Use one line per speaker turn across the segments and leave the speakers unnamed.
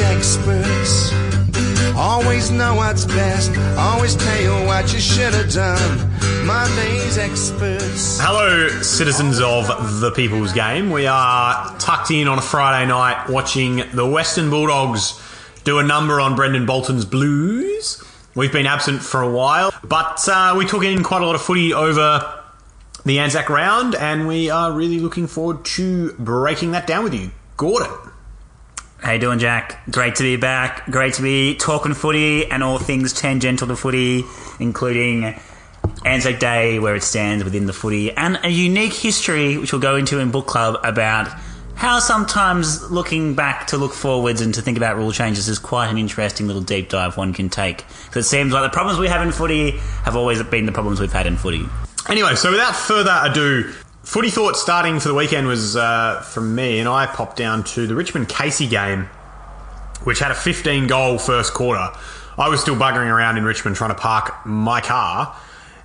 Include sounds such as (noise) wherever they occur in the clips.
Experts. Always know what's best, always tell you what you should have done. Monday's experts.
Hello, citizens of the People's Game. We are tucked in on a Friday night watching the Western Bulldogs do a number on Brendan Bolton's Blues. We've been absent for a while, but uh, we took in quite a lot of footy over the Anzac round, and we are really looking forward to breaking that down with you. Gordon.
How you doing, Jack? Great to be back. Great to be talking footy and all things tangential to footy, including Anzac Day, where it stands within the footy, and a unique history, which we'll go into in book club, about how sometimes looking back to look forwards and to think about rule changes is quite an interesting little deep dive one can take. Because it seems like the problems we have in footy have always been the problems we've had in footy.
Anyway, so without further ado, footy thoughts starting for the weekend was uh, from me, and I popped down to the Richmond Casey game, which had a 15 goal first quarter. I was still buggering around in Richmond trying to park my car.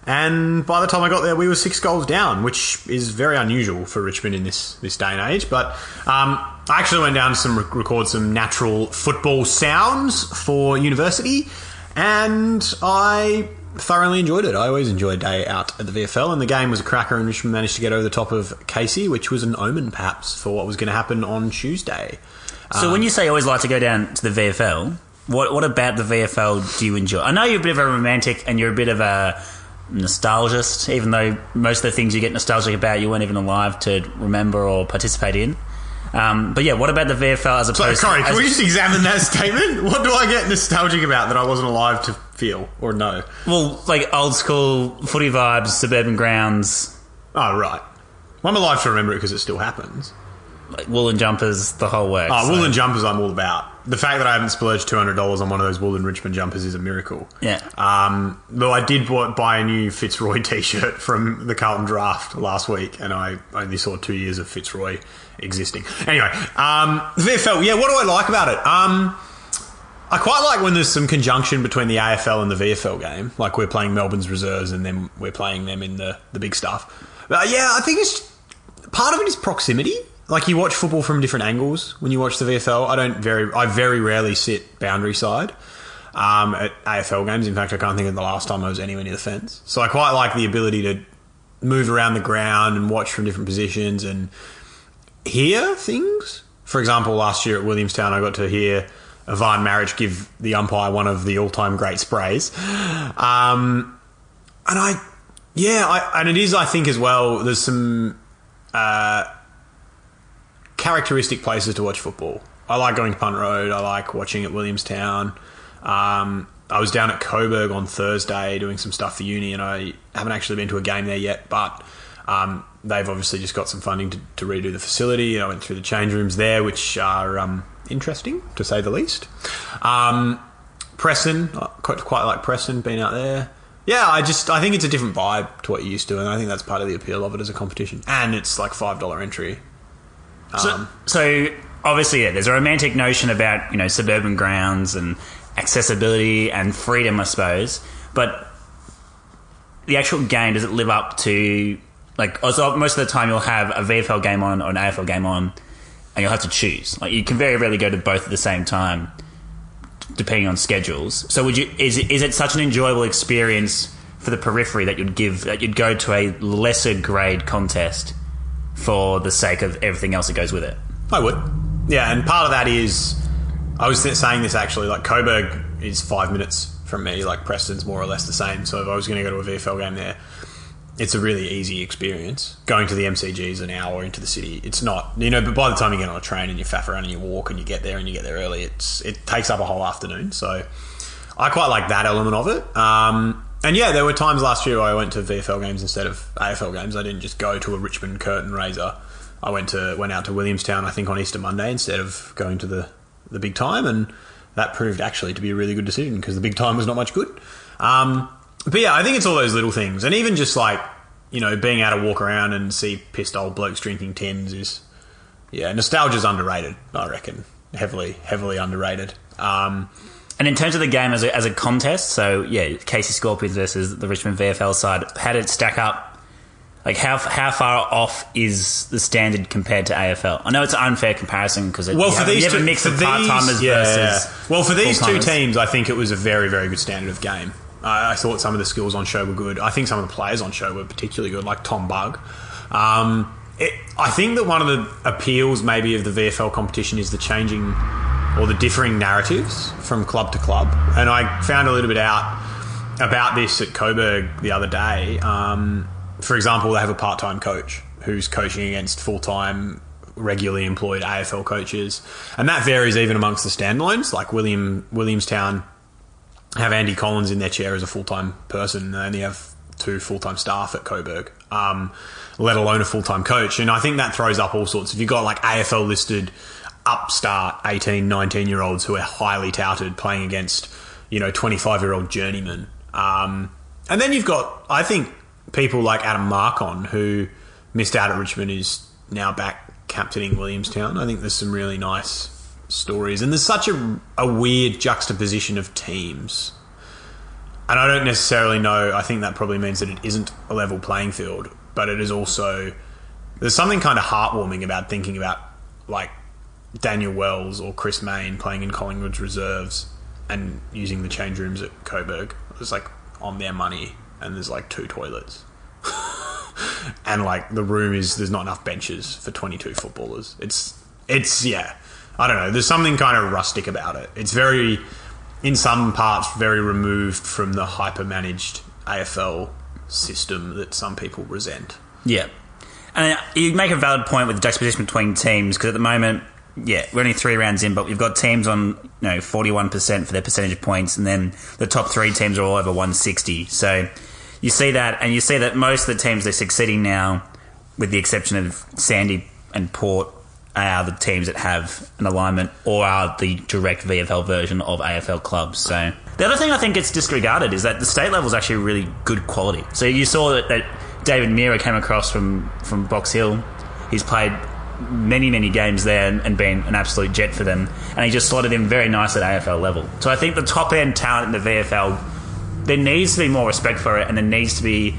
And by the time I got there, we were six goals down, which is very unusual for Richmond in this this day and age. But um, I actually went down to some record some natural football sounds for university, and I thoroughly enjoyed it. I always enjoy a day out at the VFL, and the game was a cracker, and Richmond managed to get over the top of Casey, which was an omen perhaps for what was going to happen on Tuesday.
So when you say you always like to go down to the VFL, what what about the VFL do you enjoy? I know you're a bit of a romantic and you're a bit of a nostalgist, even though most of the things you get nostalgic about you weren't even alive to remember or participate in. Um, but yeah, what about the VFL as
So,
opposed
sorry,
to
can
as-
we just examine that (laughs) statement? What do I get nostalgic about that I wasn't alive to feel or know?
well, like old school footy vibes, suburban grounds,
Oh, right. Well, I'm alive to remember it because it still happens.
like woolen jumpers, the whole works.
Oh,
So,
woolen jumpers I'm all about. The fact that I haven't splurged $200 on one of those woolen Richmond jumpers is a miracle.
Yeah.
Um, though I did buy a new Fitzroy (laughs) t-shirt from the Carlton draft last week, and I only saw two years of Fitzroy existing. Anyway, um, VFL, yeah, what do I like about it? Um, I quite like when there's some conjunction between the AFL and the VFL game. Like we're playing Melbourne's reserves and then we're playing them in the, the big stuff. But yeah, I think it's part of it is proximity. Like you watch football from different angles when you watch the VFL. I don't very, I very rarely sit boundary side um, at AFL games. In fact, I can't think of the last time I was anywhere near the fence. So I quite like the ability to move around the ground and watch from different positions and hear things. For example, last year at Williamstown, I got to hear Ivan Maric give the umpire one of the all-time great sprays. Um, and I, yeah, I, and it is, I think, as well. There's some uh, characteristic places to watch football. I like going to Punt Road. I like watching at Williamstown. Um, I was down at Coburg on Thursday doing some stuff for uni, and I haven't actually been to a game there yet, but um, they've obviously just got some funding to, to redo the facility. I went through the change rooms there, which are um, interesting to say the least. Um, Preston, I quite, quite like Preston, being out there. Yeah, I just I think it's a different vibe to what you used to, and I think that's part of the appeal of it as a competition. And it's like five dollar entry.
So, so obviously, yeah, there's a romantic notion about you know suburban grounds and accessibility and freedom, I suppose. But the actual game does it live up to like? Also, most of the time you'll have a VFL game on or an AFL game on, and you'll have to choose. Like you can very rarely go to both at the same time, depending on schedules. So, would you is it, is it such an enjoyable experience for the periphery that you'd give that you'd go to a lesser grade contest? for the sake of everything else that goes with it.
I would. Yeah, and part of that is I was saying this actually. Like Coburg is five minutes from me. Like Preston's more or less the same. So if I was going to go to a VFL game there, it's a really easy experience. Going to the MCG is an hour into the city. It's not, you know, but by the time you get on a train and you faff around and you walk and you get there and you get there early, it's it takes up a whole afternoon. So I quite like that element of it. Um, and yeah, there were times last year I went to VFL games instead of AFL games. I didn't just go to a Richmond curtain raiser. I went to went out to Williamstown, I think on Easter Monday instead of going to the the big time, and that proved actually to be a really good decision because the big time was not much good. Um, but yeah, I think it's all those little things, and even just like you know being able to walk around and see pissed old blokes drinking tens is yeah, nostalgia's underrated. I reckon heavily heavily underrated. Um,
And in terms of the game as a, as a contest, so yeah, Casey Scorpions versus the Richmond VFL side, how did it stack up Like how how far off is the standard compared to AFL? I know it's an unfair comparison because
Well,
you
for
have,
these two,
a mix part timers
yeah.
versus
well, for these two teams, I think it was a very, very good standard of game. I thought some of the skills on show were good. I think some of the players on show were particularly good, like Tom Bugg. Um, it, I think that one of the appeals, maybe, of the VFL competition is the changing or the differing narratives from club to club. And I found a little bit out about this at Coburg the other day. Um, for example, they have a part-time coach who's coaching against full-time, regularly employed AFL coaches, and that varies even amongst the standalones. Like William Williamstown have Andy Collins in their chair as a full-time person. They only have two full-time staff at Coburg, um, let alone a full-time coach. And I think that throws up all sorts. If you've got like AFL listed upstart 18, 19 year olds who are highly touted playing against, you know, 25 year old journeymen. Um, and then you've got, I think, people like Adam Marcon who missed out at Richmond is now back captaining Williamstown. I think there's some really nice stories. And there's such a, a weird juxtaposition of teams. And I don't necessarily know, I think that probably means that it isn't a level playing field, but it is also, there's something kind of heartwarming about thinking about like Daniel Wells or Chris Mayne playing in Collingwood's reserves and using the change rooms at Coburg. It's like on their money and there's like two toilets. (laughs) and like the room is there's not enough benches for 22 footballers. It's it's yeah. I don't know. There's something kind of rustic about it. It's very in some parts very removed from the hyper managed AFL system that some people resent.
Yeah. And uh, you make a valid point with the juxtaposition between teams because at the moment, yeah, we're only three rounds in, but we've got teams on you know forty one percent for their percentage points, and then the top three teams are all over one sixty. So you see that, and you see that most of the teams they're succeeding now, with the exception of Sandy and Port, are the teams that have an alignment or are the direct VFL version of AFL clubs. So the other thing I think gets disregarded is that the state level is actually really good quality. So you saw that, that David Mirra came across from from Box Hill. He's played many many games there and, and been an absolute jet for them, and he just slotted in very nice at AFL level. So I think the top end talent in the VFL there needs to be more respect for it, and there needs to be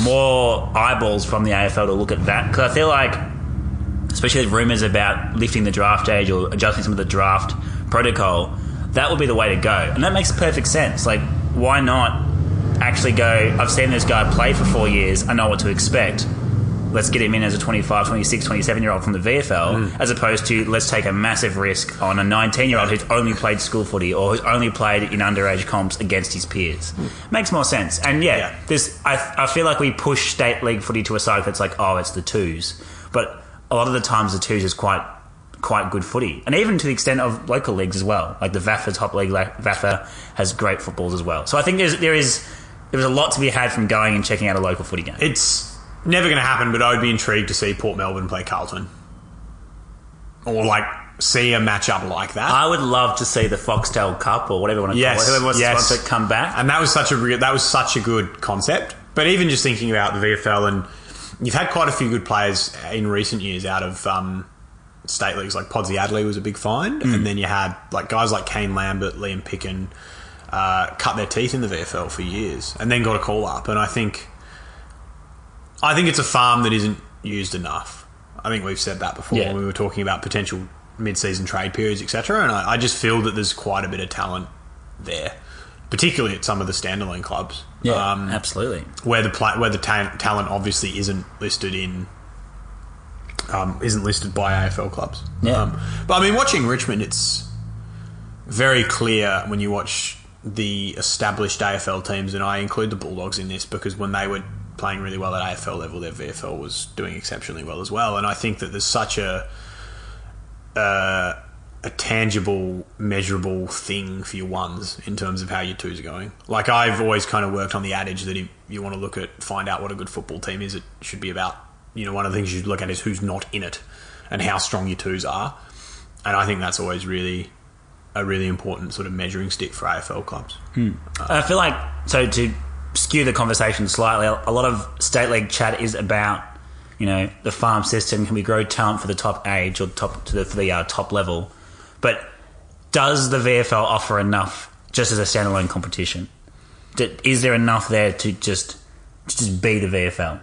more eyeballs from the AFL to look at that because I feel like especially with rumours about lifting the draft age or adjusting some of the draft protocol, that would be the way to go. And that makes perfect sense. Like, why not actually go, I've seen this guy play for four years, I know what to expect. Let's get him in as a 25, 26, 27 year old from the VFL, mm. as opposed to let's take a massive risk on a 19 year old who's only played school footy or who's only played in underage comps against his peers. Hmm. Makes more sense. And yeah,
Yeah.
this I, I feel like we push state league footy to a side if it's like, oh, it's the twos. But a lot of the times the twos is quite quite good footy, and even to the extent of local leagues as well. Like the VAFA top league, like VAFA has great footballs as well. So I think there's there is there's a lot to be had from going and checking out a local footy game.
It's never going to happen, but I would be intrigued to see Port Melbourne play Carlton. Or, like, see a matchup like that.
I would love to see the Foxtel Cup or whatever you want to
Yes,
call it, whoever wants to
yes.
sponsor it, come back.
and that was such a that was such a good concept. But even just thinking about the VFL, and you've had quite a few good players in recent years out of um, state leagues. Like Podsy Adley was a big find, and then you had like guys like Kane Lambert, Liam Picken, uh, cut their teeth in the VFL for years, and then got a call up. And I think, I think it's a farm that isn't used enough. I think we've said that before
Yeah.
when we were talking about potential mid-season trade periods, etc. And I, I just feel that there's quite a bit of talent there, particularly at some of the standalone clubs. Um,
absolutely.
where the pla where the ta- talent obviously isn't listed in um, isn't listed by AFL clubs.
Yeah.
Um, but I mean, watching Richmond, it's very clear when you watch the established AFL teams, and I include the Bulldogs in this because when they were playing really well at AFL level, their VFL was doing exceptionally well as well. And I think that there's such a uh, a tangible, measurable thing for your ones in terms of how your twos are going. Like I've always kind of worked on the adage that if you want to look at find out what a good football team is, it should be about you know one of the things you should look at is who's not in it and how strong your twos are. And I think that's always really a really important sort of measuring stick for AFL clubs.
I feel like so to skew the conversation slightly. A lot of state league chat is about you know the farm system. Can we grow talent for the top age or top to the, for the uh, top level? But does the VFL offer enough just as a standalone competition? Is there enough there to just to just be the VFL?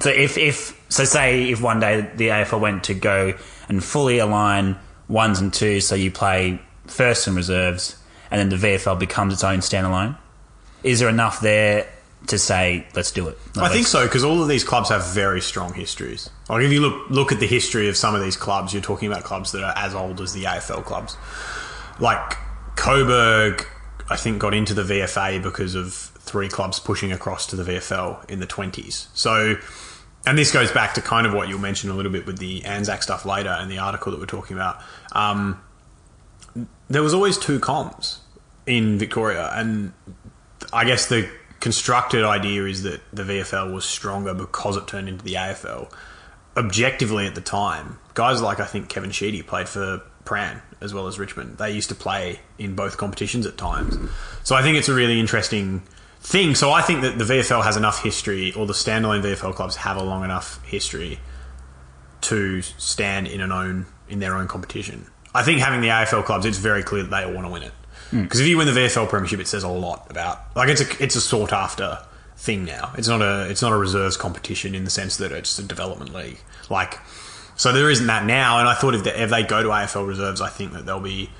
So if if so, say if one day the AFL went to go and fully align ones and twos, so you play first and reserves, and then the VFL becomes its own standalone. Is there enough there to say let's do it?
I think so because all of these clubs have very strong histories. Like if you look look at the history of some of these clubs, you're talking about clubs that are as old as the AFL clubs. Like Coburg, I think got into the VFA because of three clubs pushing across to the VFL in the 20s. So, and this goes back to kind of what you'll mention a little bit with the Anzac stuff later and the article that we're talking about. Um, there was always two comms in Victoria, and I guess the constructed idea is that the VFL was stronger because it turned into the AFL. Objectively, at the time, guys like I think Kevin Sheedy played for Prahran as well as Richmond. They used to play in both competitions at times. So I think it's a really interesting thing. So I think that the VFL has enough history, or the standalone VFL clubs have a long enough history to stand in an own in their own competition. I think having the AFL clubs, it's very clear that they all want to win it. Mm. Because if you win the VFL Premiership, it says a lot about like it's a it's a sought after thing now. It's not a it's not a reserves competition in the sense that it's a development league. Like so there isn't that now. And I thought if they, if they go to AFL reserves, I think that there'll be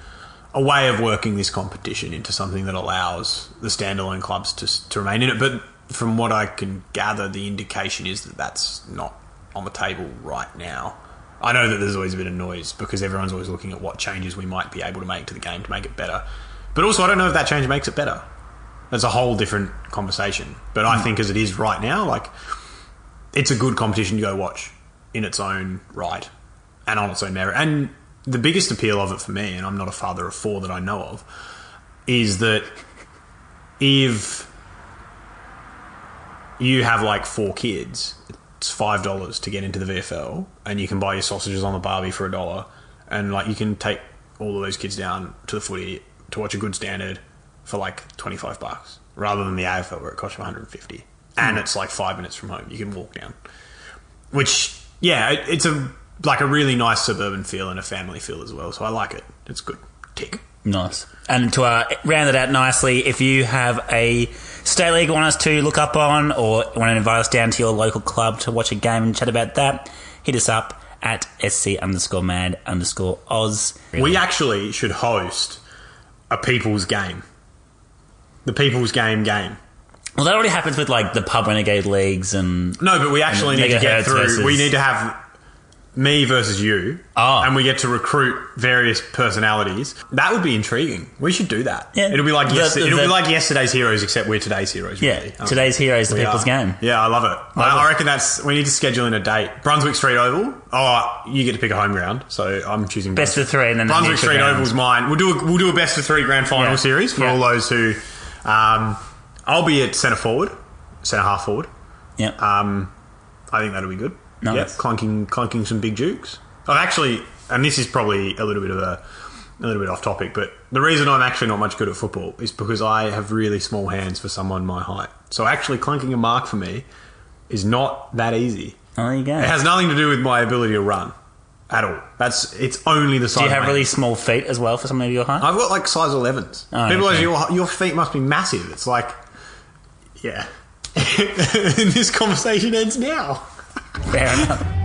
a way of working this competition into something that allows the standalone clubs to to remain in it. But from what I can gather, the indication is that that's not on the table right now. I know that there's always a bit of noise because everyone's always looking at what changes we might be able to make to the game to make it better. But also, I don't know if that change makes it better. That's a whole different conversation. But I hmm. think as it is right now, like it's a good competition to go watch in its own right and on its own merit. And the biggest appeal of it for me, and I'm not a father of four that I know of, is that if you have like four kids, it's five dollars to get into the VFL, and you can buy your sausages on the barbie for a dollar, and like you can take all of those kids down to the footy to watch a good standard for like twenty five bucks, rather than the AFL where it costs you one hundred and fifty, and it's like five minutes from home. You can walk down, which yeah, it, it's a like a really nice suburban feel and a family feel as well. So I like it. It's good. Tick.
Nice. And to uh, round it out nicely, if you have a state league you want us to look up on or want to invite us down to your local club to watch a game and chat about that, hit us up at sc underscore mad underscore oz.
We actually should host a people's game. The people's game game.
well, that already happens with like the pub renegade leagues and
No, but we actually need to get through.
versus-
We need to have me versus you,
Oh.
and we get to recruit various personalities. That would be intriguing. We should do that.
Yeah.
It'll be like
The-
yes,
the-
it'll
the-
be like yesterday's heroes, except we're today's heroes.
yeah, today's hero is the people's
are.
game.
Yeah, I love it. I,
Love
I
it.
reckon that's we need to schedule in a date. Brunswick Street Oval. Oh, you get to pick a home ground, so I'm choosing
Best of three and then
Brunswick Street
ground.
Oval's mine. We'll do a, we'll do a best of three grand final
Yeah.
series for
Yeah.
all those who. Um, I'll be at centre forward, centre half forward.
Yeah.
Um, I think that'll be good.
Nice.
Yep, clunking, clunking some big jukes. I've actually, and this is probably a little bit of a, a little bit off topic, but the reason I'm actually not much good at football is because I have really small hands for someone my height. So actually, clunking a mark for me is not that easy.
oh, there you go.
It has nothing to do with my ability to run at all. That's it's only the size.
Do you have really
hands.
small feet as well for someone of your height?
I've got like size 11s.
Oh,
People
okay.
your your feet must be massive. It's like, yeah. (laughs) this conversation ends now.
Fair enough.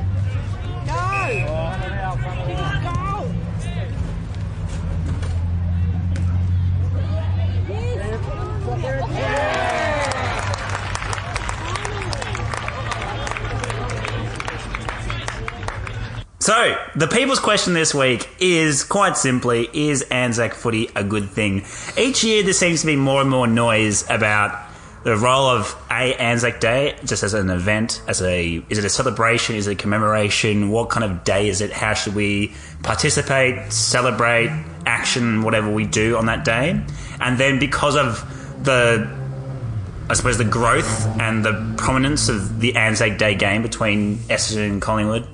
So, the people's question this week is quite simply Is Anzac footy a good thing? Each year there seems to be more and more noise about the role of A, Anzac Day, just as an event, as a is it a celebration, is it a commemoration, what kind of day is it, how should we participate, celebrate, action, whatever we do on that day? And then because of the I suppose the growth and the prominence of the Anzac Day game between Essendon and Collingwood,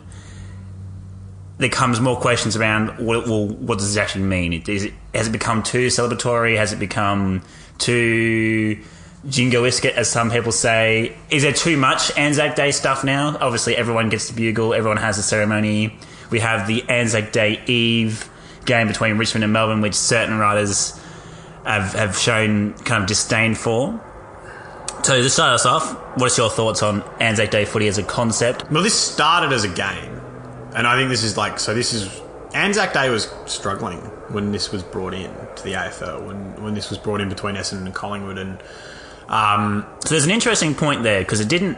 there comes more questions around what, well, what does it actually mean? It, has it become too celebratory? Has it become too jingoistic, as some people say? Is there too much Anzac Day stuff now? Obviously, everyone gets to bugle, everyone has a ceremony. We have the Anzac Day Eve game between Richmond and Melbourne, which certain writers have, have shown kind of disdain for. So to start us off, what's your thoughts on Anzac Day footy as a concept?
Well, this started as a game, and I think this is like so. This is Anzac Day was struggling when this was brought in to the AFL when when this was brought in between Essendon and Collingwood, and um,
So there's an interesting point there because it didn't.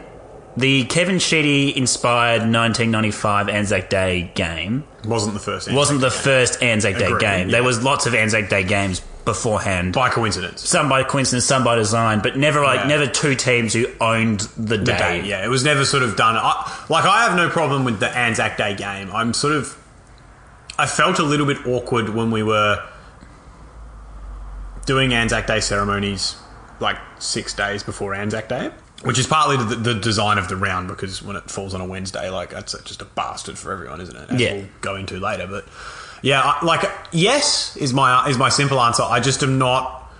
The Kevin Sheedy inspired 1995 Anzac Day game
wasn't the first. Anzac
wasn't the first Anzac Day
Agreed,
game.
yeah.
There was lots of Anzac Day games beforehand.
by coincidence.
some by coincidence, some by design, but never like
Yeah.
never two teams who owned the day.
the day. Yeah, it was never sort of done. I, like I have no problem with the Anzac Day game. I'm sort of. I felt a little bit awkward when we were doing Anzac Day ceremonies like six days before Anzac Day, which is partly the, the design of the round because when it falls on a Wednesday, like that's just a bastard for everyone, isn't it? As
Yeah.
we'll go into later, but yeah, I, like yes is my is my simple answer. I just am not.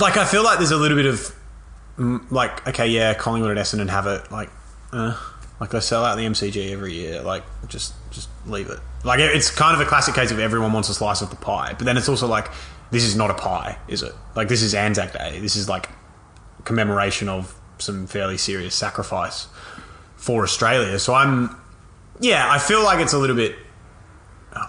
Like I feel like there's a little bit of like okay, yeah, Collingwood and Essendon have it. Like, uh, like they sell out the MCG every year. Like, just just leave it. Like it's kind of a classic case of everyone wants a slice of the pie, but then it's also like this is not a pie, is it? Like this is Anzac Day. This is like commemoration of some fairly serious sacrifice for Australia. So I'm, yeah, I feel like it's a little bit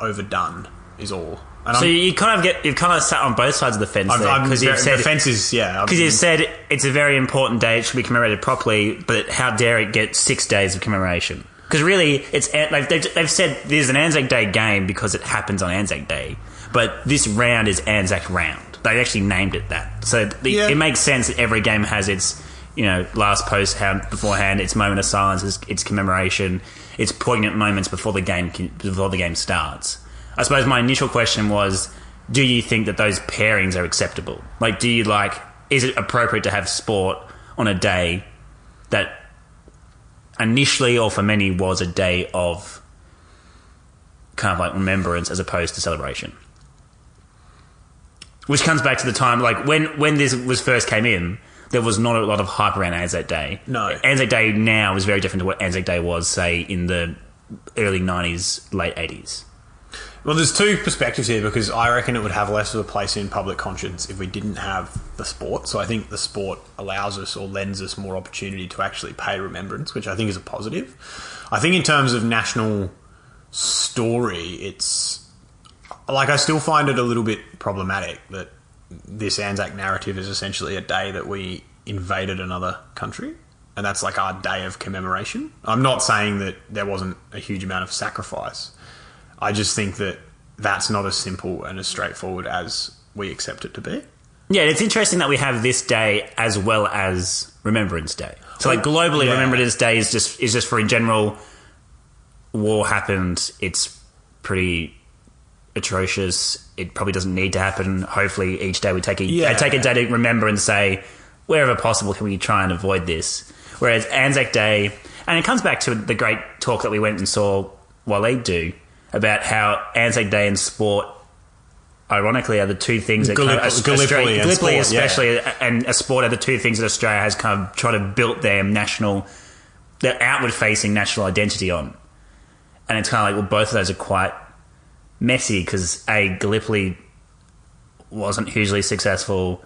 overdone. Is all. And
So
I'm,
you kind of get you've kind of sat on both sides of the fence
I'm,
there
I'm
because you've said
the fence is yeah.
because you've said it's a very important day. It should be commemorated properly, but how dare it get six days of commemoration? Because really, it's like they've, they've said there's an Anzac Day game because it happens on Anzac Day, but this round is Anzac Round. They actually named it that, so the,
Yeah.
it makes sense that every game has its you know last post hand beforehand, its moment of silence, its, its commemoration, its poignant moments before the game before the game starts. I suppose my initial question was, do you think that those pairings are acceptable? Like, do you like, is it appropriate to have sport on a day that initially or for many was a day of kind of like remembrance as opposed to celebration? Which comes back to the time, like when, when this was first came in, there was not a lot of hype around Anzac Day.
No.
Anzac Day now is very different to what Anzac Day was, say, in the early 90s, late 80s.
Well, there's two perspectives here because I reckon it would have less of a place in public conscience if we didn't have the sport. So I think the sport allows us or lends us more opportunity to actually pay remembrance, which I think is a positive. I think in terms of national story, it's like I still find it a little bit problematic that this Anzac narrative is essentially a day that we invaded another country. And that's like our day of commemoration. I'm not saying that there wasn't a huge amount of sacrifice. I just think that that's not as simple and as straightforward as we accept it to be.
Yeah, it's interesting that we have this day as well as Remembrance Day. So, like globally,
Yeah.
Remembrance Day is just is just for in general. War happened. It's pretty atrocious. It probably doesn't need to happen. Hopefully, each day we take a
Yeah.
take a day to remember and say, wherever possible, can we try and avoid this? Whereas Anzac Day, and it comes back to the great talk that we went and saw Waleed do about how Anzac Day and sport ironically, are the two things that kind of,
Gallipoli- Gallipoli
Australia,
and
Gallipoli
sport, yeah.
especially, and a sport are the two things that Australia has kind of tried to build their national, their outward facing national identity on. And it's kind of like, well, both of those are quite messy because a Gallipoli wasn't hugely successful.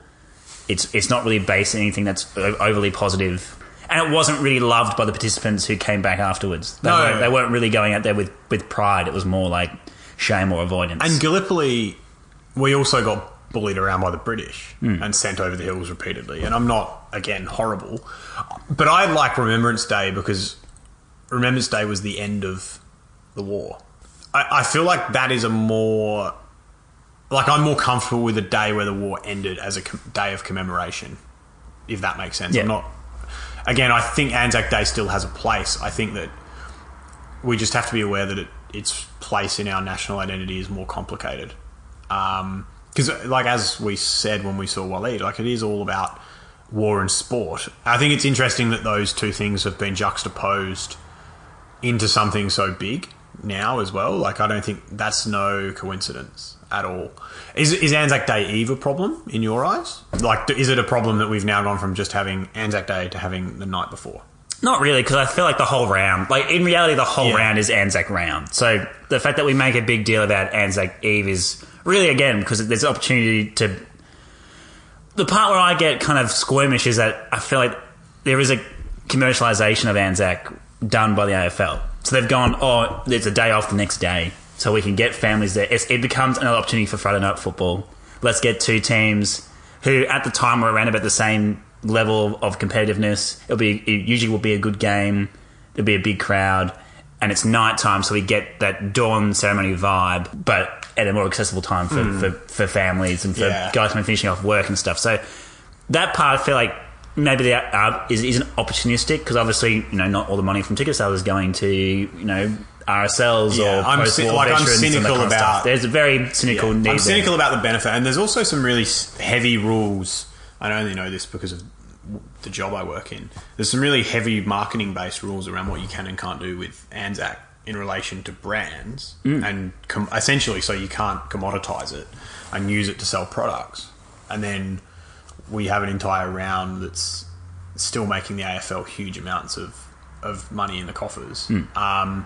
It's it's not really based on anything that's overly positive, and it wasn't really loved by the participants who came back afterwards. They,
No.
weren't, they weren't really going out there with, with pride. It was more like shame or avoidance.
And Gallipoli, we also got bullied around by the British hmm. and sent over the hills repeatedly. And I'm not, again, horrible. But I like Remembrance Day because Remembrance Day was the end of the war. I, I feel like that is a more. Like, I'm more comfortable with a day where the war ended as a com- day of commemoration, if that makes sense.
Yeah.
I'm not. Again, I think Anzac Day still has a place. I think that we just have to be aware that it, its place in our national identity is more complicated. Um, because, like as we said when we saw Waleed, like it is all about war and sport. I think it's interesting that those two things have been juxtaposed into something so big now as well. Like I don't think that's no coincidence at all. Is is Anzac Day Eve a problem in your eyes? Like, is it a problem that we've now gone from just having Anzac Day to having the night before?
Not really, because I feel like the whole round, like in reality, the whole
Yeah.
round is Anzac round. So the fact that we make a big deal about Anzac Eve is really again because there's opportunity to. the part where I get kind of squirmish is that I feel like there is a commercialization of Anzac done by the AFL. So they've gone, oh, it's a day off the next day, so we can get families there. It's, it becomes another opportunity for Friday night football. Let's get two teams who, at the time, were around about the same level of competitiveness. It'll be it usually will be a good game. There'll be a big crowd, and it's night time, so we get that dawn ceremony vibe, but at a more accessible time for, hmm. for, for families and for
Yeah.
guys when finishing off work and stuff. So that part, I feel like maybe the uh, is isn't opportunistic because obviously you know not all the money from ticket sales is going to you know RSLs
Yeah,
or
I'm
post-war
like, I'm
veterans and that
cynical
of stuff.
about-
There's a very cynical need.
I'm
there.
cynical about the benefit, and there's also some really heavy rules. I only know this because of the job I work in. There's some really heavy marketing based rules around what you can and can't do with Anzac in relation to brands, and com- essentially, so you can't commoditize it and use it to sell products. And then we have an entire round that's still making the AFL huge amounts of, of money in the coffers. Um,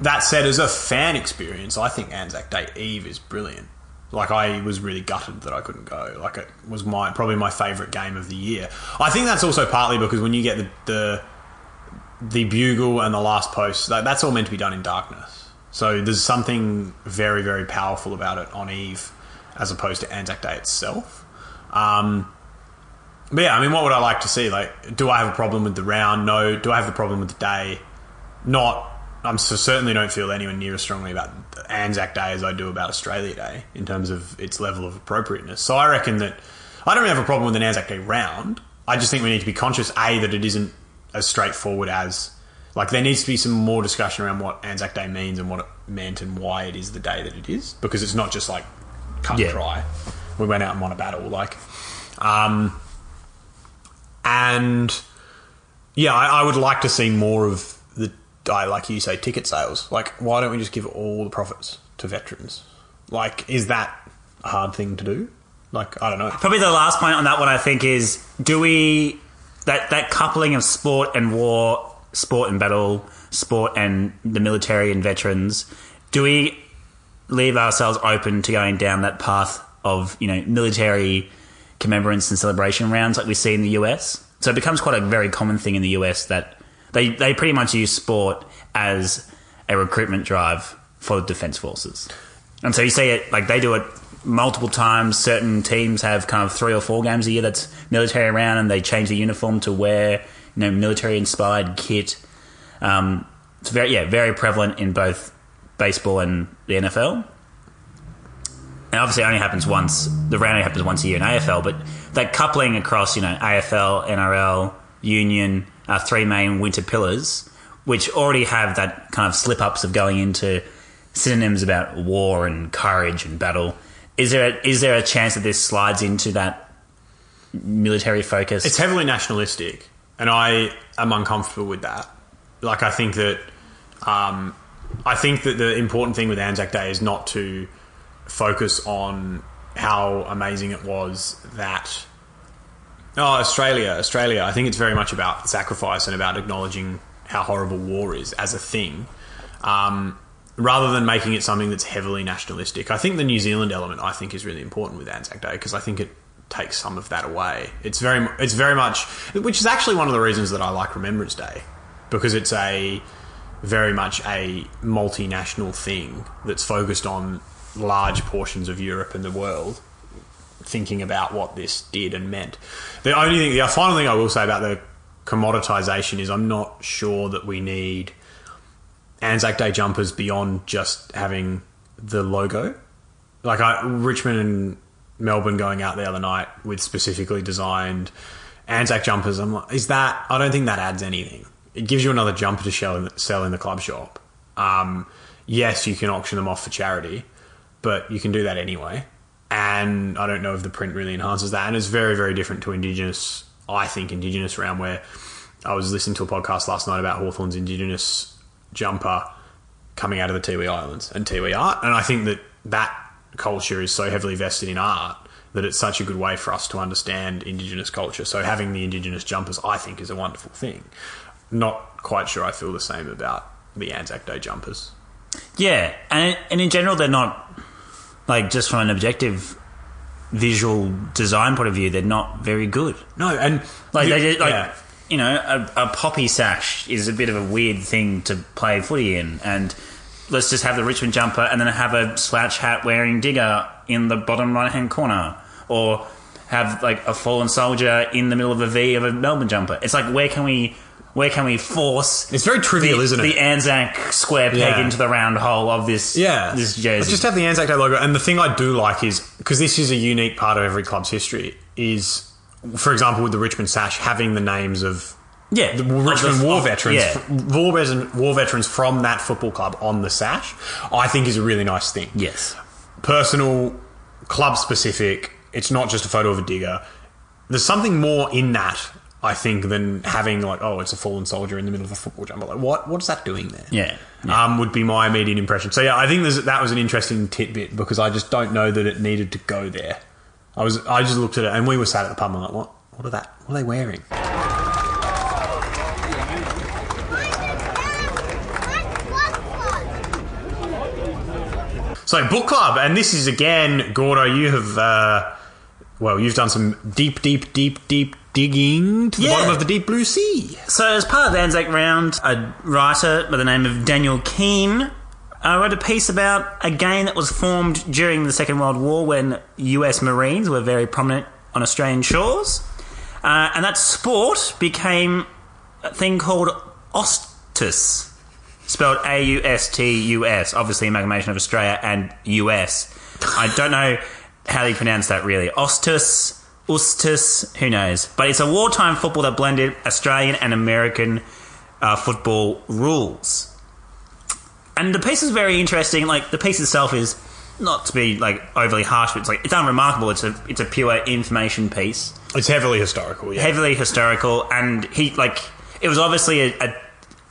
that said, as a fan experience, I think Anzac Day Eve is brilliant. Like I was really gutted that I couldn't go. Like it was my probably my favourite game of the year. I think that's also partly because when you get the the, the bugle and the last post, that, that's all meant to be done in darkness. So there's something very very powerful about it on Eve, as opposed to Anzac Day itself. Um, but yeah, I mean, what would I like to see? Like, do I have a problem with the round? No. Do I have a problem with the day? Not. I'm so certainly don't feel anywhere near as strongly about Anzac Day as I do about Australia Day in terms of its level of appropriateness. So I reckon that I don't really have a problem with an Anzac Day round. I just think we need to be conscious a that it isn't as straightforward as like there needs to be some more discussion around what Anzac Day means and what it meant and why it is the day that it is because it's not just like cut
Yeah.
and dry. We went out and won a battle like. Um, and yeah, I, I would like to see more of the, I like you say, ticket sales. Like, why don't we just give all the profits to veterans? Like, is that a hard thing to do? Like, I don't know.
Probably the last point on that one, I think, is do we that that coupling of sport and war, sport and battle, sport and the military and veterans? Do we leave ourselves open to going down that path of you know military commemorance and celebration rounds like we see in the US? So it becomes quite a very common thing in the US that they they pretty much use sport as a recruitment drive for the defense forces. And so you see it like they do it multiple times. Certain teams have kind of three or four games a year that's military around, and they change the uniform to wear you know military inspired kit. Um, it's very yeah very prevalent in both baseball and the NFL. And obviously, it only happens once. The round only happens once a year in AFL, but that coupling across you know AFL, NRL, Union, are three main winter pillars, which already have that kind of slip ups of going into synonyms about war and courage and battle. Is there a, is there a chance that this slides into that military focus?
It's heavily nationalistic, and I am uncomfortable with that. Like, I think that, um, I think that the important thing with Anzac Day is not to focus on how amazing it was that. Oh, Australia, Australia. I think it's very much about sacrifice and about acknowledging how horrible war is as a thing, um, rather than making it something that's heavily nationalistic. I think the New Zealand element, I think, is really important with Anzac Day because I think it takes some of that away. It's very, it's very much, which is actually one of the reasons that I like Remembrance Day because it's a very much a multinational thing that's focused on large portions of Europe and the world thinking about what this did and meant. The only thing, the final thing I will say about the commoditization is I'm not sure that we need Anzac Day jumpers beyond just having the logo. Like I, Richmond and Melbourne going out the other night with specifically designed Anzac jumpers. I'm like, is that? I don't think that adds anything. It gives you another jumper to sell in the, club shop. Um, yes, you can auction them off for charity, but you can do that anyway. And I don't know if the print really enhances that. And it's very, very different to Indigenous, I think, Indigenous round where I was listening to a podcast last night about Hawthorn's Indigenous jumper coming out of the Tiwi Islands and Tiwi art. And I think that that culture is so heavily vested in art that it's such a good way for us to understand Indigenous culture. So having the Indigenous jumpers, I think, is a wonderful thing. Not quite sure I feel the same about the Anzac Day jumpers.
Yeah, and and in general, they're not like just from an objective visual design point of view, they're not very good.
No, and
Like
the-
they did, like
yeah.
you know, a, a poppy sash is a bit of a weird thing to play footy in, and let's just have the Richmond jumper and then have a slouch hat wearing digger in the bottom right hand corner, or have like a fallen soldier in the middle of a V of a Melbourne jumper. It's like where can we where can we force
It's very trivial,
the,
isn't it?
the Anzac square peg
Yeah.
into the round hole of this
Yeah,
this
Let's just have the Anzac Day logo. And the thing I do like is because this is a unique part of every club's history. Is for example with the Richmond sash having the names of
yeah,
the Richmond
the-
war veterans,
Yeah,
war veterans, war veterans from that football club on the sash. I think is a really nice thing.
yes,
personal, club specific. It's not just a photo of a digger. There's something more in that, I think, than having like, oh, it's a fallen soldier in the middle of a football jumper. Like, what? What's that doing there?
yeah.
Um, would be my immediate impression. So yeah, I think there's, that was an interesting tidbit because I just don't know that it needed to go there. I was, I just looked at it and we were sat at the pub and I'm like, what? What are that? What are they wearing? So book club, and this is again, Gordo. You have, uh, well, you've done some deep, deep, deep, deep digging to the
Yeah.
bottom of the deep blue sea.
So, as part of the Anzac Round, a writer by the name of Daniel Keane uh, wrote a piece about a game that was formed during the Second World War when US Marines were very prominent on Australian shores. Uh, and that sport became a thing called Ostus, spelled A U S T U S, obviously amalgamation of Australia and US. I don't know how you pronounce that really. Ostus, Ustus, who knows? But it's a wartime football that blended Australian and American uh, football rules. And the piece is very interesting. Like the piece itself is not to be like overly harsh, but it's like it's unremarkable. It's a it's a pure information piece
It's heavily historical. Yeah.
heavily historical, and he like it was obviously a, a,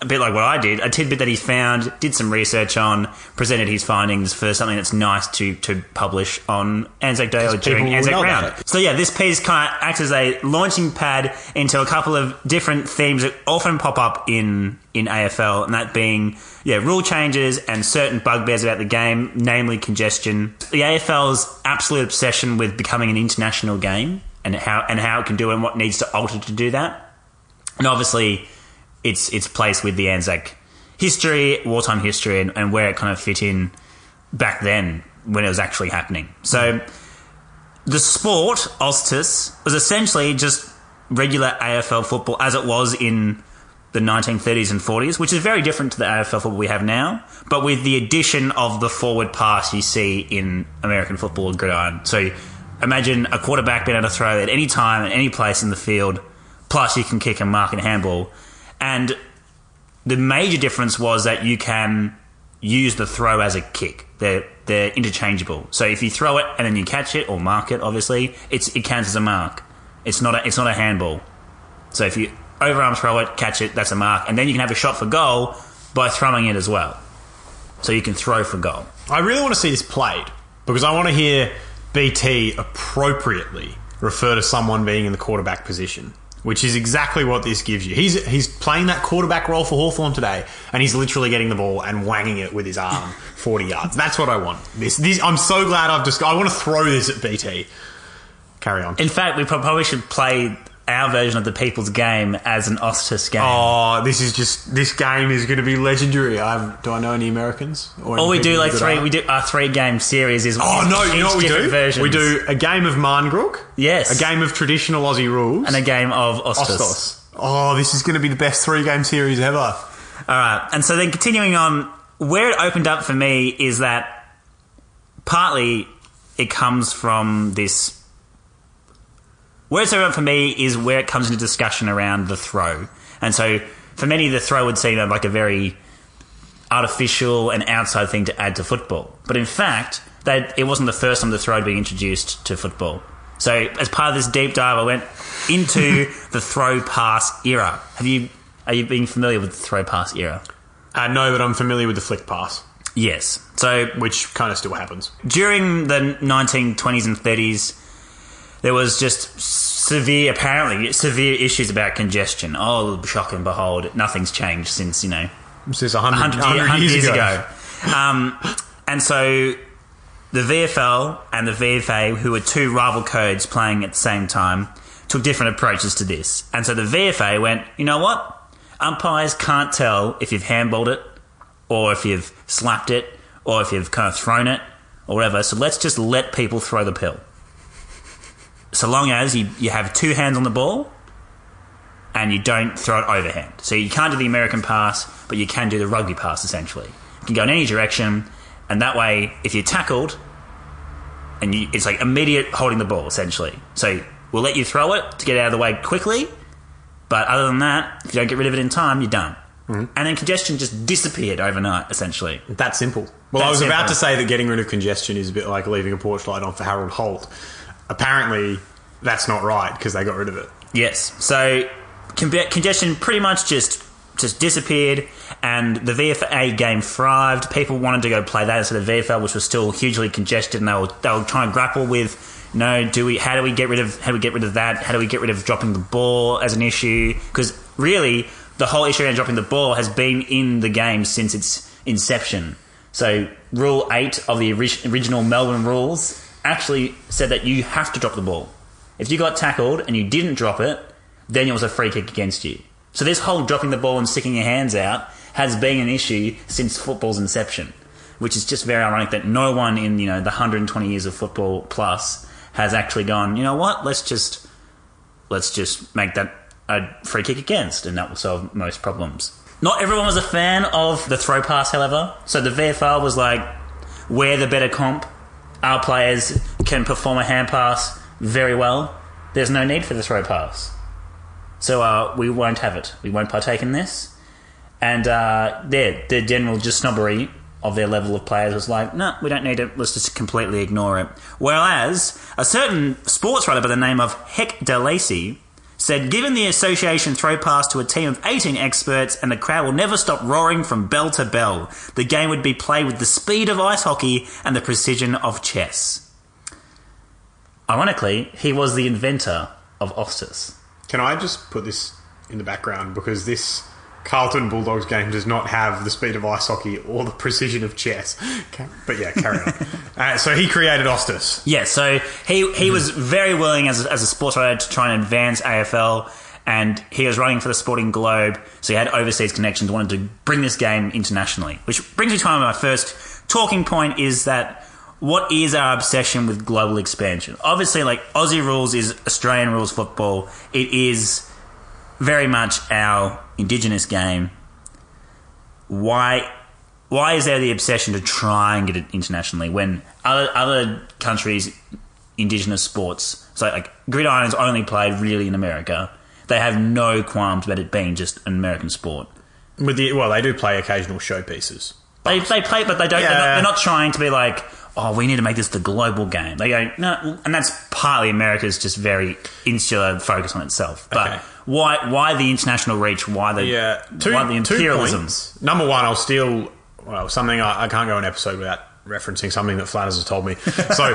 a bit like what I did, a tidbit that he found, did some research on, presented his findings for something that's nice to to publish on Anzac Day or during Anzac Round. So yeah, this piece kind of acts as a launching pad into a couple of different themes that often pop up in in AFL, and that being yeah rule changes and certain bugbears about the game, namely congestion. The AFL's absolute obsession with becoming an international game and how and how it can do and what needs to alter to do that, and obviously its its place with the Anzac history, wartime history, and, and where it kind of fit in back then when it was actually happening. So the sport, Ostis, was essentially just regular AFL football as it was in the 1930s and 40s, which is very different to the AFL football we have now, but with the addition of the forward pass you see in American football gridiron. So imagine a quarterback being able to throw at any time, at any place in the field, plus you can kick and mark and handball. And the major difference was that you can use the throw as a kick. They're they're interchangeable. So if you throw it and then you catch it or mark it, obviously it's it counts as a mark. It's not a, it's not a handball. So if you overarm throw it, catch it, that's a mark, and then you can have a shot for goal by throwing it as well. So you can throw for goal.
I really want to see this played because I want to hear BT appropriately refer to someone being in the quarterback position, which is exactly what this gives you. He's he's playing that quarterback role for Hawthorn today, and he's literally getting the ball and wanging it with his arm (laughs) 40 yards. That's what I want. This, this I'm so glad I've just I want to throw this at BT. Carry on.
In fact, we probably should play our version of the People's Game as an Ostis game.
Oh, this is just this game is going to be legendary. I do I know any Americans? Or any
All we do like three,
art?
we do our three game series is
Oh no! You know what we do?
Versions.
We do a game of Marngrook.
Yes.
A game of traditional Aussie rules.
and a game of Ostis.
Ostos. Oh, this is going to be the best three game series ever.
All right, and so then continuing on, where it opened up for me is that partly it comes from this. Where it's opened for me is where it comes into discussion around the throw, and so for many, the throw would seem like a very artificial and outside thing to add to football. But in fact, that it wasn't the first time the throw had been introduced to football. So as part of this deep dive, I went into (laughs) the throw pass era. Have you are you being familiar with the throw pass era?
Uh, no, but I'm familiar with the flick pass,
Yes. So
which kind of still happens.
during the 1920s and 30s, there was just severe, apparently severe issues about congestion. Oh, shock and behold, nothing's changed since you know
is 100,
100,
100
years,
years,
ago. Um, and so the VFL and the VFA, who were two rival codes playing at the same time, took different approaches to this. And so the VFA went, you know what? Umpires can't tell if you've handballed it, or if you've slapped it, or if you've kind of thrown it, or whatever. So let's just let people throw the pill. So long as you, you have two hands on the ball and you don't throw it overhand. So you can't do the American pass, but you can do the rugby pass essentially. You can go in any direction, and that way, if you're tackled, and you, it's like immediate holding the ball essentially. So we'll let you throw it to get out of the way quickly, but other than that, if you don't get rid of it in time, you're done. Mm-hmm. And then congestion just disappeared overnight, essentially.
That simple. Well, I was about to say that getting rid of congestion is a bit like leaving a porch light on for Harold Holt. Apparently, that's not right because they got rid of it.
Yes. So con- congestion pretty much just just disappeared, and the VFA game thrived. People wanted to go play that instead of VFL, which was still hugely congested, and they were they were trying to grapple with. You know, do we? How do we get rid of? How do we get rid of that? How do we get rid of dropping the ball as an issue? Because really, the whole issue around dropping the ball has been in the game since its inception. So, Rule Eight of the ori- original Melbourne rules actually said that you have to drop the ball. If you got tackled and you didn't drop it, then it was a free kick against you. So this whole dropping the ball and sticking your hands out has been an issue since football's inception, which is just very ironic that no one in you know the 120 years of football plus has actually gone. You know what? Let's just let's just make that a free kick against, and that will solve most problems. Not everyone was a fan of the throw pass, however. So the VFL was like, we're the better comp. Our players can perform a hand pass very well. There's no need for the throw pass. So uh, we won't have it. We won't partake in this. And uh, yeah, the general just snobbery of their level of players was like, no, we don't need it. Let's just completely ignore it. Whereas a certain sports writer by the name of Hec de Lacy said, given the association throw pass to a team of 18 experts and the crowd will never stop roaring from bell to bell, the game would be played with the speed of ice hockey and the precision of chess. Ironically, he was the inventor of AUSTUS.
Can I just put this in the background because this Carlton Bulldogs game does not have the speed of ice hockey or the precision of chess. But yeah, carry on. (laughs) uh, so he created AUSTUS.
Yeah, so he he was very willing as a, as a sports writer to try and advance AFL, and he was running for the Sporting Globe, so he had overseas connections, wanted to bring this game internationally. Which brings me to my first talking point is that what is our obsession with global expansion? Obviously, like Aussie rules is Australian rules football. It is very much our indigenous game. Why why is there the obsession to try and get it internationally when other other countries indigenous sports so like gridiron is only played really in America they have no qualms about it being just an American sport
With the well, they do play occasional showpieces.
they, they play but they don't they're, not, they're not trying to be like oh we need to make this the global game they go no and that's partly America's just very insular focus on itself but
Okay.
why why the international reach why the
Yeah, two,
why the
two
imperialism
points. Number one, I'll steal well something I, I can't go an episode without referencing something that Flanners has told me. (laughs) So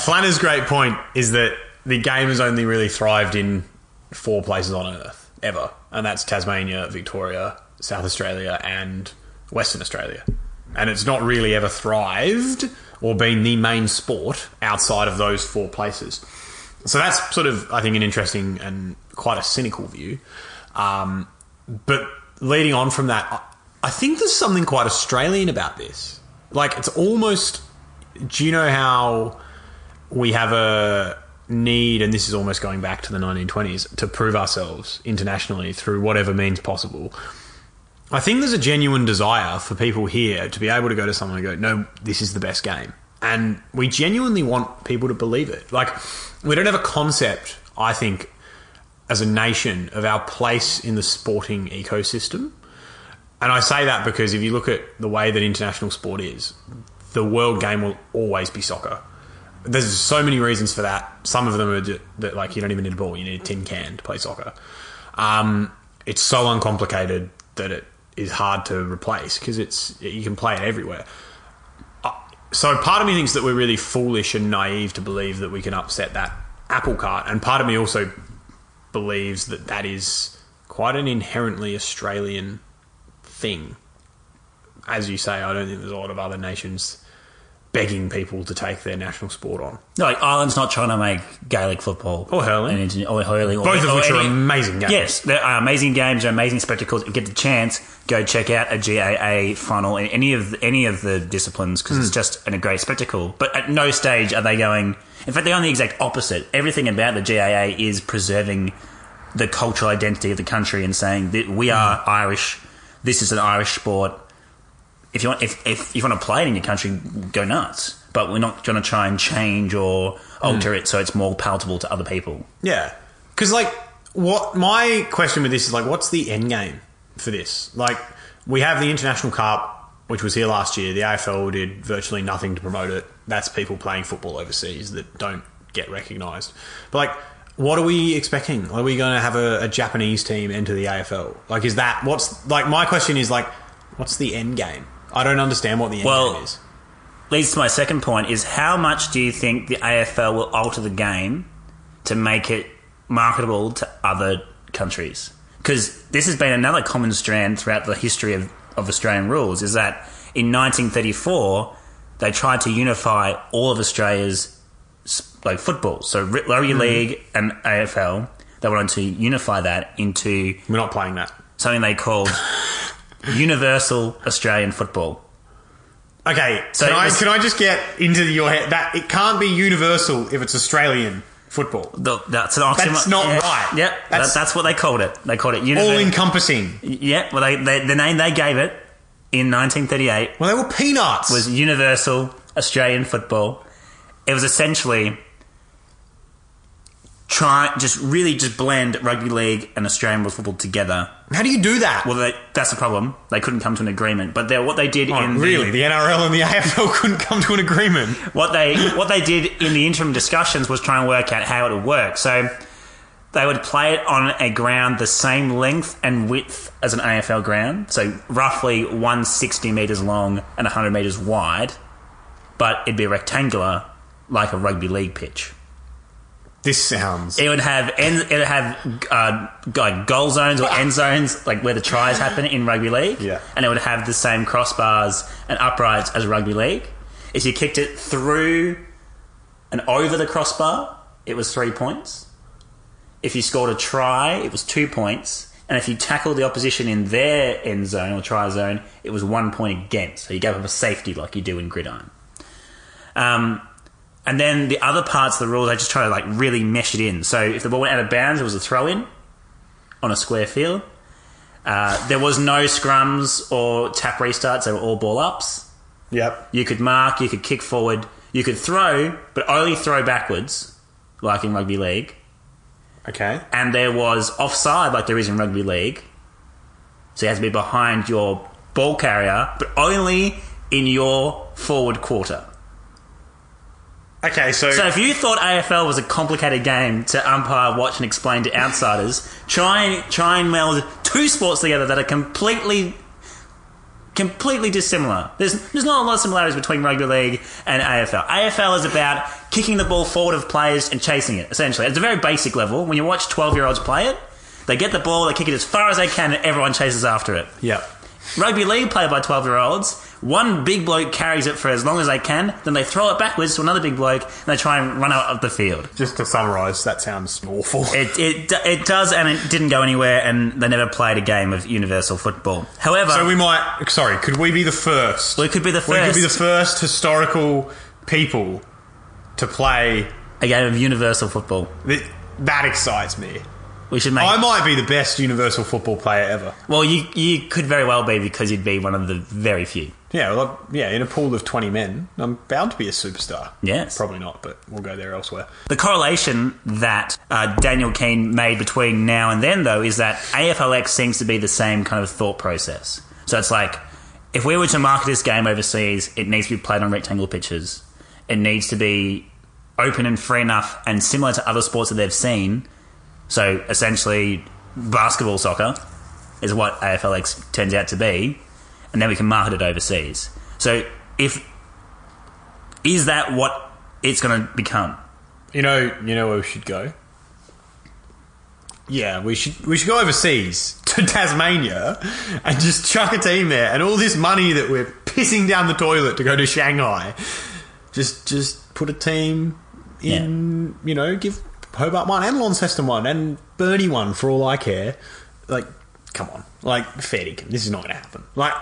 Flanners' great point is that the game has only really thrived in four places on Earth ever, and that's Tasmania, Victoria, South Australia, and Western Australia. And it's not really ever thrived or been the main sport outside of those four places. So that's sort of, I think, an interesting and quite a cynical view. Um, but leading on from that, I- I think there's something quite Australian about this. Like, it's almost. Do you know how we have a need, and this is almost going back to the 1920s, to prove ourselves internationally through whatever means possible? I think there's a genuine desire for people here to be able to go to someone and go, no, this is the best game. And we genuinely want people to believe it. Like, we don't have a concept, I think, as a nation of our place in the sporting ecosystem. And I say that because if you look at the way that international sport is, the world game will always be soccer. There's so many reasons for that. Some of them are ju- that like you don't even need a ball; you need a tin can to play soccer. Um, it's so uncomplicated that it is hard to replace because it's you can play it everywhere. So part of me thinks that we're really foolish and naive to believe that we can upset that apple cart, and part of me also believes that that is quite an inherently Australian thing. As you say, I don't think there's a lot of other nations begging people to take their national sport on.
No, like Ireland's not trying to make Gaelic football
Or hurling.
and inter- or hurling, or,
Both of
or
which are
any-
amazing games.
Yes, they're uh, amazing games, they're amazing spectacles. If you get the chance, go check out a GAA final in any of the, any of the disciplines because
Hmm.
it's just an, a great spectacle. But at no stage are they going. In fact, they're on the exact opposite. Everything about the GAA is preserving the cultural identity of the country and saying that we are
Hmm.
Irish. This is an Irish sport. If you want, if, if you want to play it in your country, go nuts. But we're not going to try and change or alter it so it's more palatable to other people.
Yeah, because like, what my question with this is like, what's the end game for this? Like, we have the international cup, which was here last year. The AFL did virtually nothing to promote it. That's people playing football overseas that don't get recognised. But like, what are we expecting? Are we going to have a, a Japanese team enter the AFL? Like, is that what's like? My question is like, what's the end game? I don't understand what the end
Well,
game is.
leads to my second point is how much do you think the AFL will alter the game to make it marketable to other countries? Because this has been another common strand throughout the history of, of Australian rules is that in 1934 they tried to unify all of Australia's like football, so ri- rugby hmm. league and AFL. They wanted to unify that into
We're not playing that.
something they called (laughs) universal Australian football.
Okay,
So
can I
was-
can I just get into your head that it can't be universal if it's Australian football,
The- That's an oxymoron.
That's not
yeah.
right.
Yep,
That's-
that's, that's what they called it. They called it
all
universal.
encompassing.
yeah, well, they, they, the name they gave it in 1938
Well, they were peanuts.
was Universal Australian Football. It was essentially try just really just blend rugby league and Australian rules football together.
How do you do that?
Well, they, that's the problem. They couldn't come to an agreement. But what they did
Oh,
in the-
really, the NRL and the AFL (laughs) couldn't come to an agreement.
what they what they did in the interim discussions was try and work out how it would work. So they would play it on a ground the same length and width as an AFL ground, so roughly 160 meters long and 100 meters wide, but it'd be rectangular like a rugby league pitch.
This sounds.
It would have end, it would have uh, like goal zones or end zones, like where the tries happen in rugby league.
Yeah.
and it would have the same crossbars and uprights as rugby league. If you kicked it through and over the crossbar, it was three points. If you scored a try, it was two points. And if you tackled the opposition in their end zone or try zone, it was one point against. So you gave up a safety like you do in gridiron. Um, and then the other parts of the rules, I just try to like really mesh it in. So if the ball went out of bounds, it was a throw in on a square field. Uh, there was no scrums or tap restarts; they were all ball ups.
Yep.
You could mark, you could kick forward, you could throw, but only throw backwards, like in rugby league.
Okay.
And there was offside, like there is in rugby league. So you have to be behind your ball carrier, but only in your forward quarter.
Okay. So,
So if you thought AFL was a complicated game to umpire, watch, and explain to outsiders, try and try and meld two sports together that are completely completely dissimilar. There's there's not a lot of similarities between rugby league and AFL. AFL is about kicking the ball forward of players and chasing it. Essentially, it's a very basic level. When you watch twelve year olds play it, they get the ball, they kick it as far as they can, and everyone chases after it.
yep.
Rugby league played by 12 year olds. One big bloke carries it for as long as they can, then they throw it backwards to another big bloke and they try and run out of the field.
Just to summarise, that sounds awful.
It, it, it does, and it didn't go anywhere, and they never played a game of universal football. However,
So we might. Sorry, could we be the first?
we could be the first.
We could be the first historical people to play.
a game of universal football.
That, that excites me.
We should make.
I might be the best universal football player ever.
well, you you could very well be because you'd be one of the very few.
Yeah, well, yeah. In a pool of twenty men, I'm bound to be a superstar.
Yes.
Probably not, but we'll go there elsewhere.
The correlation that uh, Daniel Keane made between now and then, though, is that AFLX seems to be the same kind of thought process. So it's like, if we were to market this game overseas, it needs to be played on rectangle pitches. It needs to be open and free enough and similar to other sports that they've seen. So essentially, basketball soccer is what AFLX turns out to be, and then we can market it overseas. So if is that what it's going to become?
You know, you know where we should go. Yeah, we should we should go overseas to (laughs) Tasmania and just chuck a team there, and all this money that we're pissing down the toilet to go to Shanghai, Just just put a team in. You know, give Hobart one and Launceston one and Burnie one for all I care. Like, come on, like fair dinkum. This is not going to happen. Like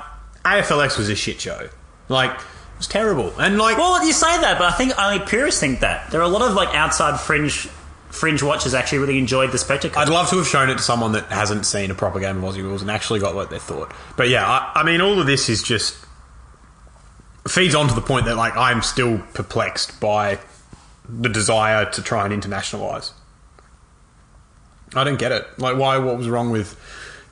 AFLX was a shit show. Like it was terrible. And like,
Well, you say that, but I think only purists think that. There are a lot of like outside fringe fringe watchers actually really enjoyed the spectacle.
I'd love to have shown it to someone that hasn't seen a proper game of Aussie rules and actually got what they thought. But yeah, I, I mean, all of this is just feeds on to the point that like I'm still perplexed by the desire to try and internationalize. I don't get it. Like, why? What was wrong with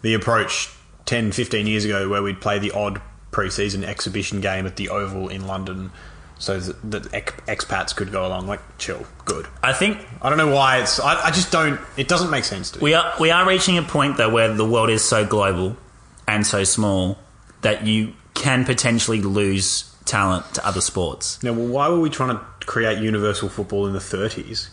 the approach 10, 15 years ago where we'd play the odd preseason exhibition game at the Oval in London so that that ex- expats could go along? Like, chill, good.
I think
I don't know why it's. I, I just don't. It doesn't make sense to me.
we are we are reaching a point though where the world is so global and so small that you can potentially lose talent to other sports.
Now, well, why were we trying to create universal football in the 30s?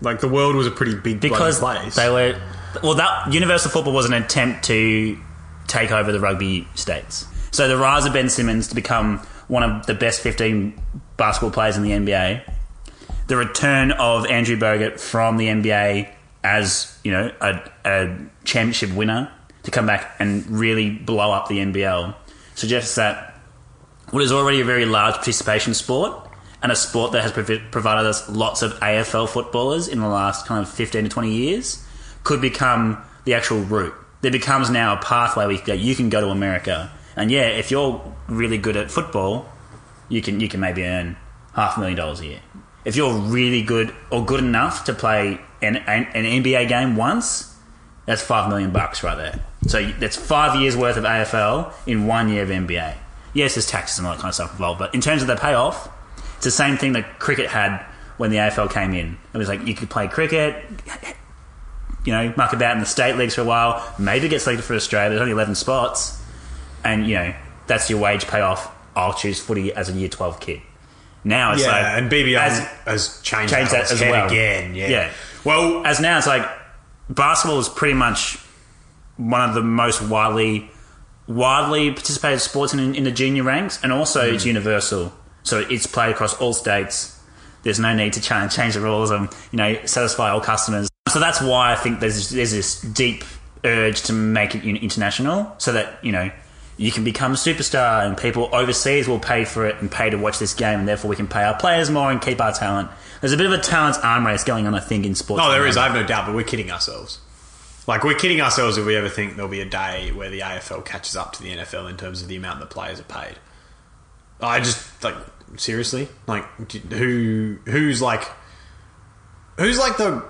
Like the world was a pretty big
because
place.
they were well that universal football was an attempt to take over the rugby states so the rise of ben simmons to become one of the best 15 basketball players in the nba the return of andrew bogut from the nba as you know a, a championship winner to come back and really blow up the nbl suggests that what is already a very large participation sport and a sport that has provided us lots of AFL footballers in the last kind of 15 to 20 years could become the actual route. There becomes now a pathway where you can, go to America. And yeah, if you're really good at football, you can you can maybe earn half a million dollars a year. If you're really good or good enough to play an, an NBA game once, that's five million bucks right there. So that's five years worth of AFL in one year of NBA. Yes, there's taxes and all that kind of stuff involved, but in terms of the payoff, it's the same thing that cricket had when the AFL came in. It was like you could play cricket, you know, muck about in the state leagues for a while, maybe get selected for Australia. There's only 11 spots, and you know that's your wage payoff. I'll choose footy as a year 12 kid. Now it's
yeah,
like
and BBL
as-
has changed,
changed
that,
that as well.
again. Yeah.
Yeah.
Well,
as now it's like basketball is pretty much one of the most widely widely participated sports in, in the junior ranks, and also it's
Hmm.
universal. So it's played across all states. There's no need to change, change the rules and you know satisfy all customers. So that's why I think there's there's this deep urge to make it international, so that you know you can become a superstar and people overseas will pay for it and pay to watch this game, and therefore we can pay our players more and keep our talent. There's a bit of a talent arm race going on, I think, in sports.
no, there is. I have no doubt, but we're kidding ourselves. Like we're kidding ourselves if we ever think there'll be a day where the AFL catches up to the NFL in terms of the amount that players are paid. I just like seriously, like who who's like who's like the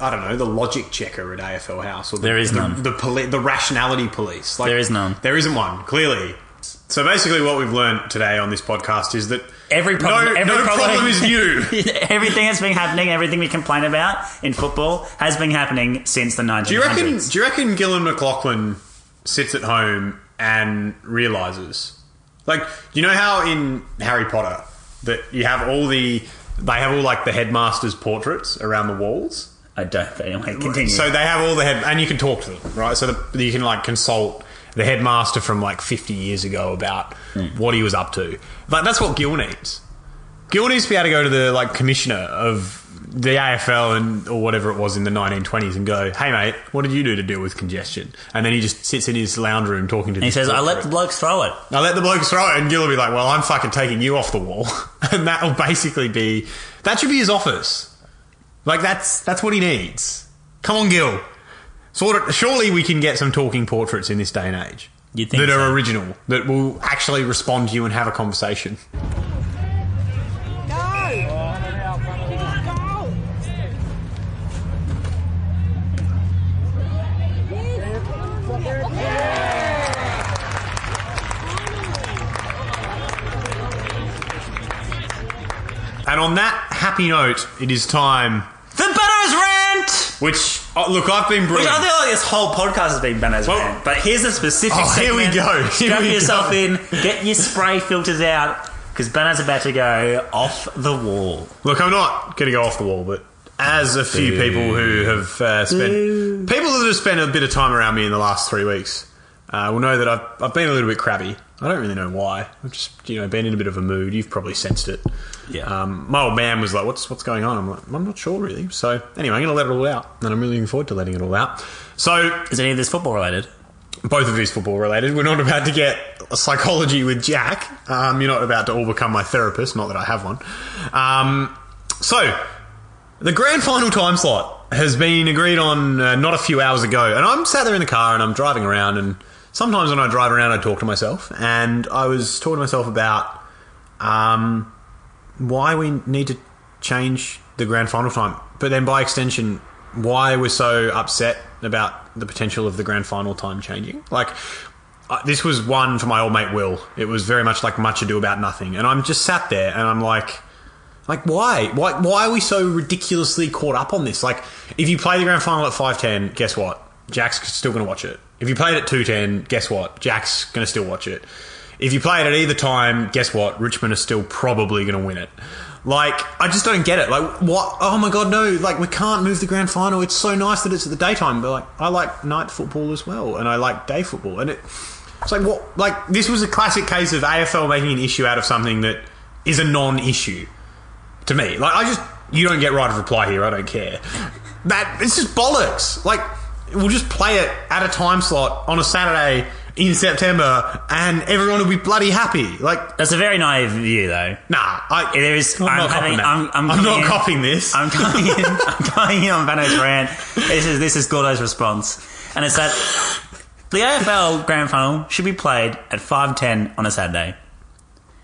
I don't know the logic checker at AFL House or the,
There is
the,
none.
the poli- the rationality police. Like
There is none.
There isn't one clearly. So basically, what we've learned today on this podcast is that
Every problem,
no,
every
no problem is new. (laughs)
everything that's been happening, everything we complain about in football has been happening since the 1900s.
Do you reckon? Do you reckon Gillon McLachlan sits at home and realizes, like, you know how in Harry Potter that you have all the they have all like the headmaster's portraits around the walls.
I don't. But anyway, continue.
So they have all the head, and you can talk to them, right? So that you can like consult the headmaster from like 50 years ago about what he was up to. Like that's what Gil needs. Gil needs to be able to go to the like commissioner of the AFL and or whatever it was in the 1920s and go, "Hey mate, what did you do to deal with congestion?" And then he just sits in his lounge room talking to.
and he says, "I let the blokes throw it."
I let the blokes throw it, and Gil will be like, "Well, I'm fucking taking you off the wall," (laughs) and that will basically be that should be his office. Like that's that's what he needs. Come on, Gil. Sort of. Surely we can get some talking portraits in this day and age that are
so.
original, that will actually respond to you and have a conversation. And on that happy note, it is time.
The Banners rant.
Which oh, look, I've been
Which
brilliant.
I feel like this whole podcast has been Banners
Well-.
But here's a specific.
Oh, here we
segment.
go. Here
Strap
we
yourself
go.
in. Get your spray filters out because Banner's about to go off the wall.
Look, I'm not going to go off the wall, but as a few people who have uh, spent people that have spent a bit of time around me in the last three weeks uh, will know that I've, I've been a little bit crabby. I don't really know why. I've just you know been in a bit of a mood. You've probably sensed it.
Yeah.
Um, my old man was like, "What's what's going on?" I'm like, "I'm not sure really." So anyway, I'm going to let it all out, and I'm really looking forward to letting it all out. So
Is any of this football related?
both of these football related. We're not about to get a psychology with Jack. Um, you're not about to all become my therapist. Not that I have one. Um, so the grand final time slot has been agreed on uh, not a few hours ago, and I'm sat there in the car and I'm driving around, and sometimes when I drive around, I talk to myself, and I was talking to myself about um, why we need to change the grand final time, but then by extension, why we're so upset about the potential of the grand final time changing. Like, this was one for my old mate Will. It was very much like much ado about nothing, and I'm just sat there and I'm like. Like why? Why? Why are we so ridiculously caught up on this? Like, if you play the grand final at five ten, guess what? Jack's still going to watch it. If you play it at two ten, guess what? Jack's going to still watch it. If you play it at either time, guess what? Richmond are still probably going to win it. Like, I just don't get it. Like, what? Oh my god, no! Like, we can't move the grand final. It's so nice that it's at the daytime, but like, I like night football as well, and I like day football, and it. It's like what? Like, this was a classic case of AFL making an issue out of something that is a non-issue to me. Like I just you don't get right of reply here. I don't care. That it's just bollocks. Like we'll just play it at a time slot on a Saturday in September, and everyone will be bloody happy. Like
That's a very naive view, though.
nah, I
There is.
I'm
I'm,
not
having.
copying that.
I'm, I'm, coming
not
in-
copying this.
I'm (laughs) coming in. I'm coming in on Banno's rant. This is this is Gordo's response, and it's that the AFL Grand Final should be played at five ten on a Saturday.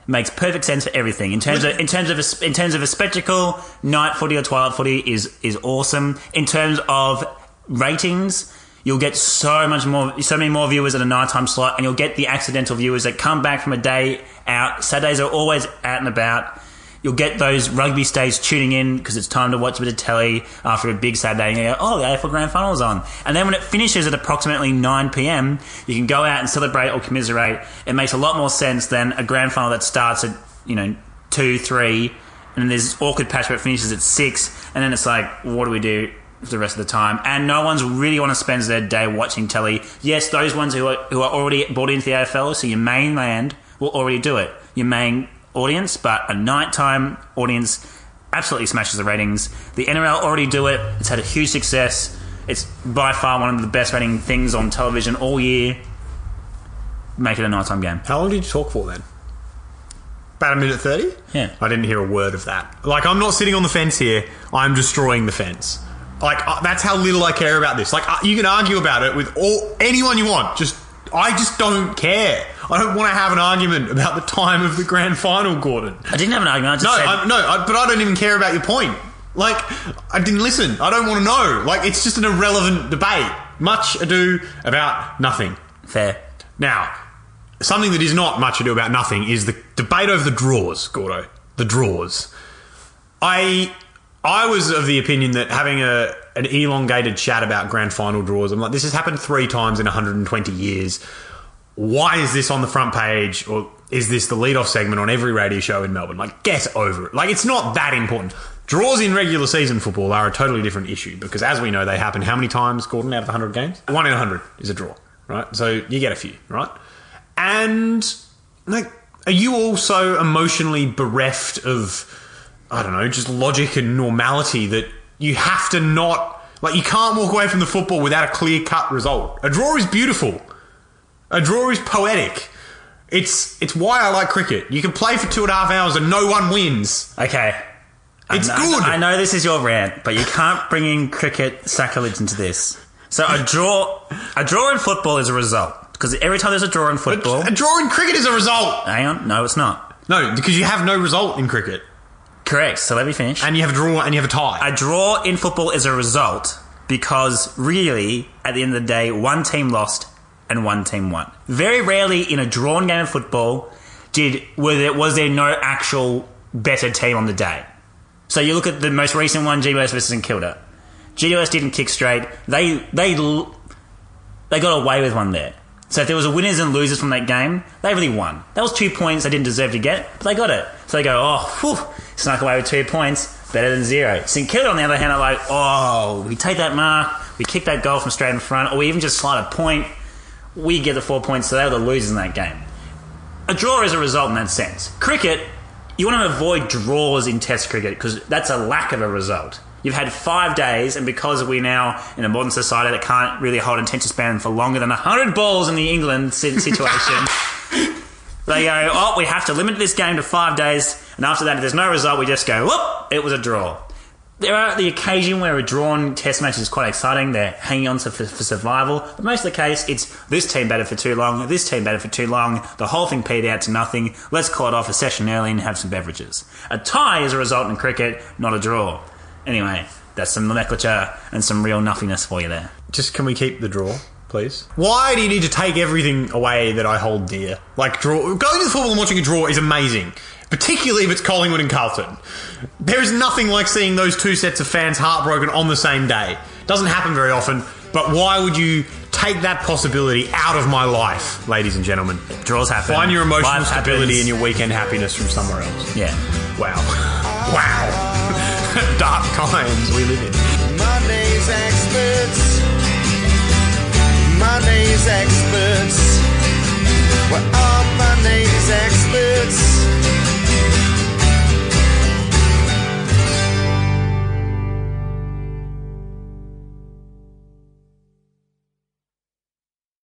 Makes perfect sense for everything in terms of in terms of a, in terms of a spectacle. Night footy or twilight footy is is awesome. In terms of ratings, you'll get so much more, so many more viewers at a nighttime slot, and you'll get the accidental viewers that come back from a day out. Saturdays are always out and about. You'll get those rugby stays tuning in because it's time to watch a bit of telly after a big Saturday. And you go, oh, the AFL Grand Final's on. And then when it finishes at approximately 9 p.m., you can go out and celebrate or commiserate. It makes a lot more sense than a Grand Final that starts at, you know, 2, 3, and then there's awkward patch where it finishes at 6, and then it's like, what do we do? The rest of the time, and no one's really want to spend their day watching telly. Yes, those ones who are who are already bought into the AFL, so your mainland will already do it. Your main audience, but a nighttime audience absolutely smashes the ratings. The NRL already do it. It's had a huge success. It's by far one of the best rating things on television all year. Make it a nighttime game.
How long did you talk for then? About a minute thirty.
Yeah.
I didn't hear a word of that. Like I'm not sitting on the fence here. I'm destroying the fence. Like uh, that's how little I care about this. Like uh, you can argue about it with all anyone you want. Just I just don't care. I don't want to have an argument about the time of the grand final, Gordon.
I didn't have an argument. I just
No,
said,
I, no, I, but I don't even care about your point. Like I didn't listen. I don't want to know. Like it's just an irrelevant debate. Much ado about nothing.
fair.
Now, something that is not much ado about nothing is the debate over the draws, Gordo. The draws. I I was of the opinion that having a an elongated chat about grand final draws, I'm like, this has happened three times in 120 years. Why is this on the front page, or is this the lead-off segment on every radio show in Melbourne? Like, get over it. Like, it's not that important. Draws in regular season football are a totally different issue because, as we know, they happen how many times, Gordon, out of 100 games? One in 100 is a draw, right? So you get a few, right? And, like, are you also emotionally bereft of, I don't know, just logic and normality that you have to not, like, you can't walk away from the football without a clear cut result? A draw is beautiful. A draw is poetic. It's it's why I like cricket. You can play for two and a half hours and no one wins.
Okay.
It's
I know,
good.
I know this is your rant, but you can't bring in cricket sacrilege into this. So a draw, a draw in football is a result because every time there's a draw in football,
A draw in cricket is a result.
hang on, no, it's not
No, because you have no result in cricket,
correct. So let me finish.
and you have a draw and you have a tie.
a draw in football is a result because really, at the end of the day, one team lost and one team won. Very rarely in a drawn game of football did were there, was there no actual better team on the day. So you look at the most recent one, GWS versus St Kilda. GWS didn't kick straight. They they they got away with one there. So if there was a winners and losers from that game, they really won. That was two points they didn't deserve to get, but they got it. So they go, oh, whew, snuck away with two points, better than zero. St Kilda, on the other hand, are like, oh, we take that mark, we kick that goal from straight in front, or we even just slide a point, we get the four points, so they were the losers in that game. A draw is a result in that sense. Cricket, you want to avoid draws in Test cricket because that's a lack of a result. You've had five days, and because we're now in a modern society that can't really hold attention span for longer than 100 balls in the England (laughs) situation, they go, oh, we have to limit this game to five days, and after that, if there's no result, we just go, whoop, it was a draw. There are the occasion where a drawn test match is quite exciting. They're hanging on to for, for survival. But most of the case, it's this team batted for too long, this team batted for too long, the whole thing peed out to nothing. Let's call it off a session early and have some beverages. A tie is a result in cricket, not a draw. Anyway, that's some nomenclature and some real nothingness for you there.
Just can we keep the draw, please? Why do you need to take everything away that I hold dear? Like draw, going to the football and watching a draw is amazing, particularly if it's Collingwood and Carlton. There is nothing like seeing those two sets of fans heartbroken on the same day. Doesn't happen very often. But why would you take that possibility out of my life, ladies and gentlemen?
Draws happen.
Find your emotional
Life
stability
happens.
and your weekend happiness from somewhere else.
Yeah.
Wow. (laughs) Wow. Dark times we live in.
Monday's experts. Monday's experts. We're all Monday's experts.